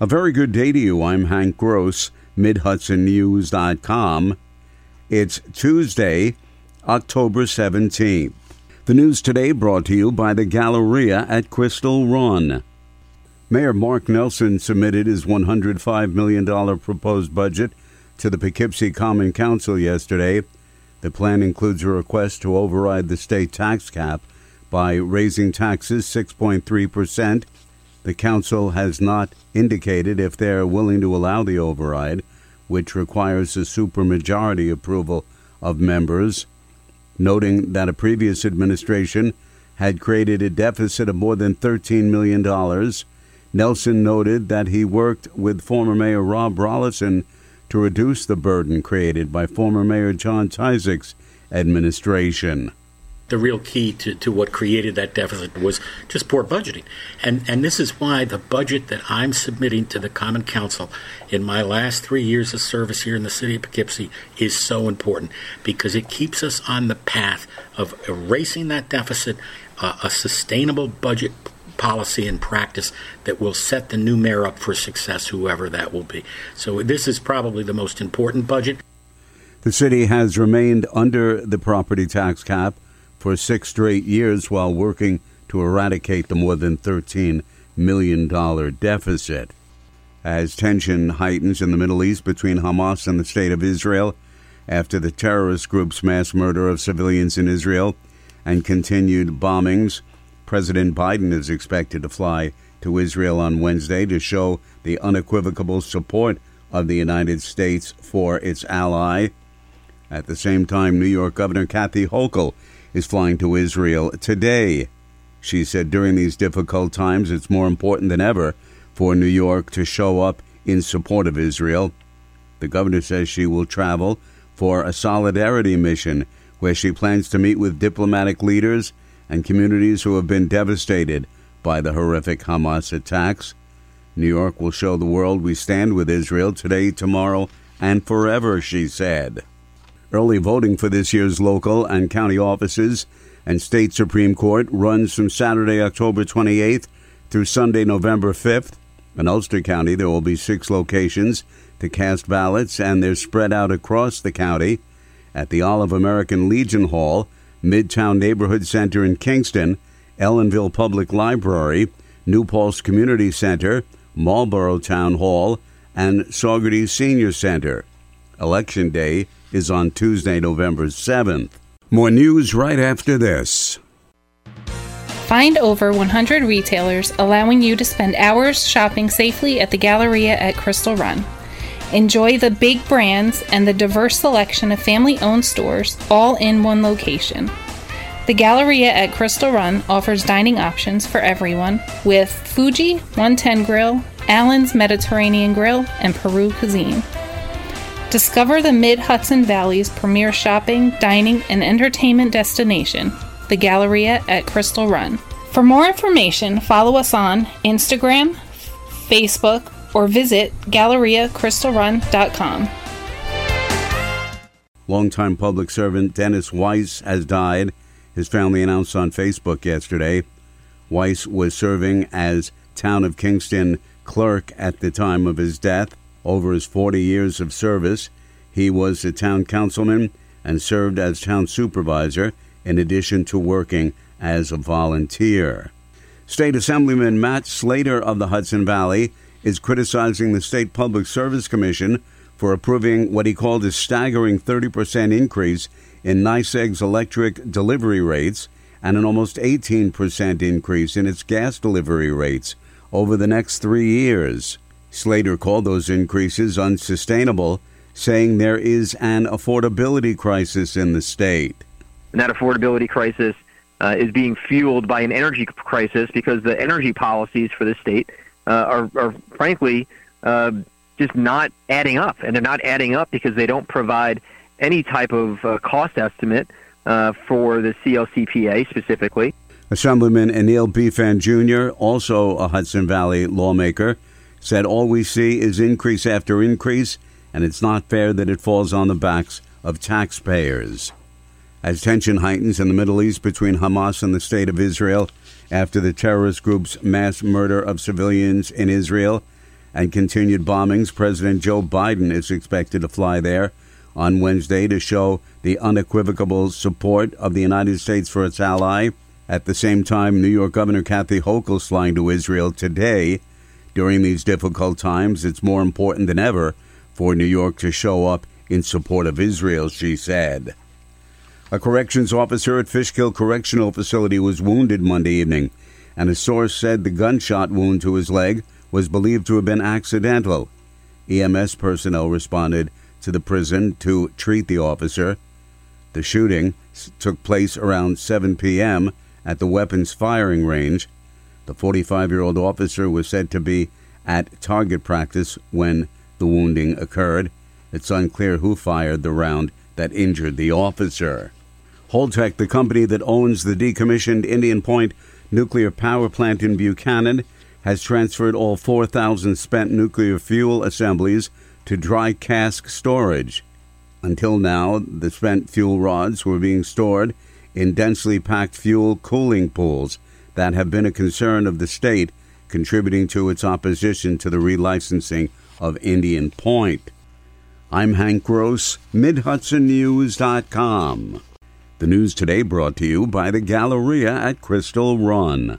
A very good day to you. I'm Hank Gross, MidHudsonNews.com. It's Tuesday, October 17th. The news today brought to you by the Galleria at Crystal Run. Mayor Mark Nelson submitted his $105 million proposed budget to the Poughkeepsie Common Council yesterday. The plan includes a request to override the state tax cap by raising taxes 6.3%. The council has not indicated if they're willing to allow the override, which requires a supermajority approval of members, noting that a previous administration had created a deficit of more than $13 million. Nelson noted that he worked with former Mayor Rob Rolison to reduce the burden created by former Mayor John Tkazyik's administration the real key to, to what created that deficit was just poor budgeting. And, and this is why the budget that I'm submitting to the Common Council in my last three years of service here in the city of Poughkeepsie is so important because it keeps us on the path of erasing that deficit, uh, a sustainable budget policy and practice that will set the new mayor up for success, whoever that will be. So this is probably the most important budget. The city has remained under the property tax cap for six straight years while working to eradicate the more than $13 million deficit. As tension heightens in the Middle East between Hamas and the State of Israel after the terrorist group's mass murder of civilians in Israel and continued bombings, President Biden is expected to fly to Israel on Wednesday to show the unequivocal support of the United States for its ally. At the same time, New York Governor Kathy Hochul is flying to Israel today. She said during these difficult times, it's more important than ever for New York to show up in support of Israel. The governor says she will travel for a solidarity mission where she plans to meet with diplomatic leaders and communities who have been devastated by the horrific Hamas attacks. New York will show the world we stand with Israel today, tomorrow, and forever, she said. Early voting for this year's local and county offices and state Supreme Court runs from Saturday, October 28th through Sunday, November 5th. In Ulster County, there will be six locations to cast ballots, and they're spread out across the county at the Olive American Legion Hall, Midtown Neighborhood Center in Kingston, Ellenville Public Library, New Paltz Community Center, Marlborough Town Hall, and Saugerties Senior Center. Election Day is on Tuesday, November 7th. More news right after this. Find over 100 retailers allowing you to spend hours shopping safely at the Galleria at Crystal Run. Enjoy the big brands and the diverse selection of family owned stores all in one location. The Galleria at Crystal Run offers dining options for everyone with Fuji 110 Grill, Allen's Mediterranean Grill, and Peru Cuisine. Discover the Mid Hudson Valley's premier shopping, dining, and entertainment destination, the Galleria at Crystal Run. For more information, follow us on Instagram, Facebook, or visit GalleriaCrystalRun.com. Longtime public servant Dennis Weiss has died. His family announced on Facebook yesterday. Weiss was serving as Town of Kingston clerk at the time of his death. Over his 40 years of service, he was a town councilman and served as town supervisor in addition to working as a volunteer. State Assemblyman Matt Slater of the Hudson Valley is criticizing the State Public Service Commission for approving what he called a staggering 30% increase in NYSEG's electric delivery rates and an almost 18% increase in its gas delivery rates over the next three years. Slater called those increases unsustainable, saying there is an affordability crisis in the state. And that affordability crisis uh, is being fueled by an energy crisis because the energy policies for the state uh, are, are, frankly, uh, just not adding up. And they're not adding up because they don't provide any type of uh, cost estimate uh, for the CLCPA specifically. Assemblyman Anil Beephan Jr., also a Hudson Valley lawmaker, said all we see is increase after increase, and it's not fair that it falls on the backs of taxpayers. As tension heightens in the Middle East between Hamas and the State of Israel after the terrorist group's mass murder of civilians in Israel and continued bombings, President Joe Biden is expected to fly there on Wednesday to show the unequivocal support of the United States for its ally. At the same time, New York Governor Kathy Hochul is flying to Israel today. During these difficult times, it's more important than ever for New York to show up in support of Israel, she said. A corrections officer at Fishkill Correctional Facility was wounded Monday evening, and a source said the gunshot wound to his leg was believed to have been accidental. EMS personnel responded to the prison to treat the officer. The shooting took place around 7 p.m. at the weapons firing range. The 45 year old officer was said to be at target practice when the wounding occurred. It's unclear who fired the round that injured the officer. Holtec, the company that owns the decommissioned Indian Point nuclear power plant in Buchanan, has transferred all 4,000 spent nuclear fuel assemblies to dry cask storage. Until now, the spent fuel rods were being stored in densely packed fuel cooling pools that have been a concern of the state, contributing to its opposition to the relicensing of Indian Point. I'm Hank Gross, MidHudsonNews.com. The news today brought to you by the Galleria at Crystal Run.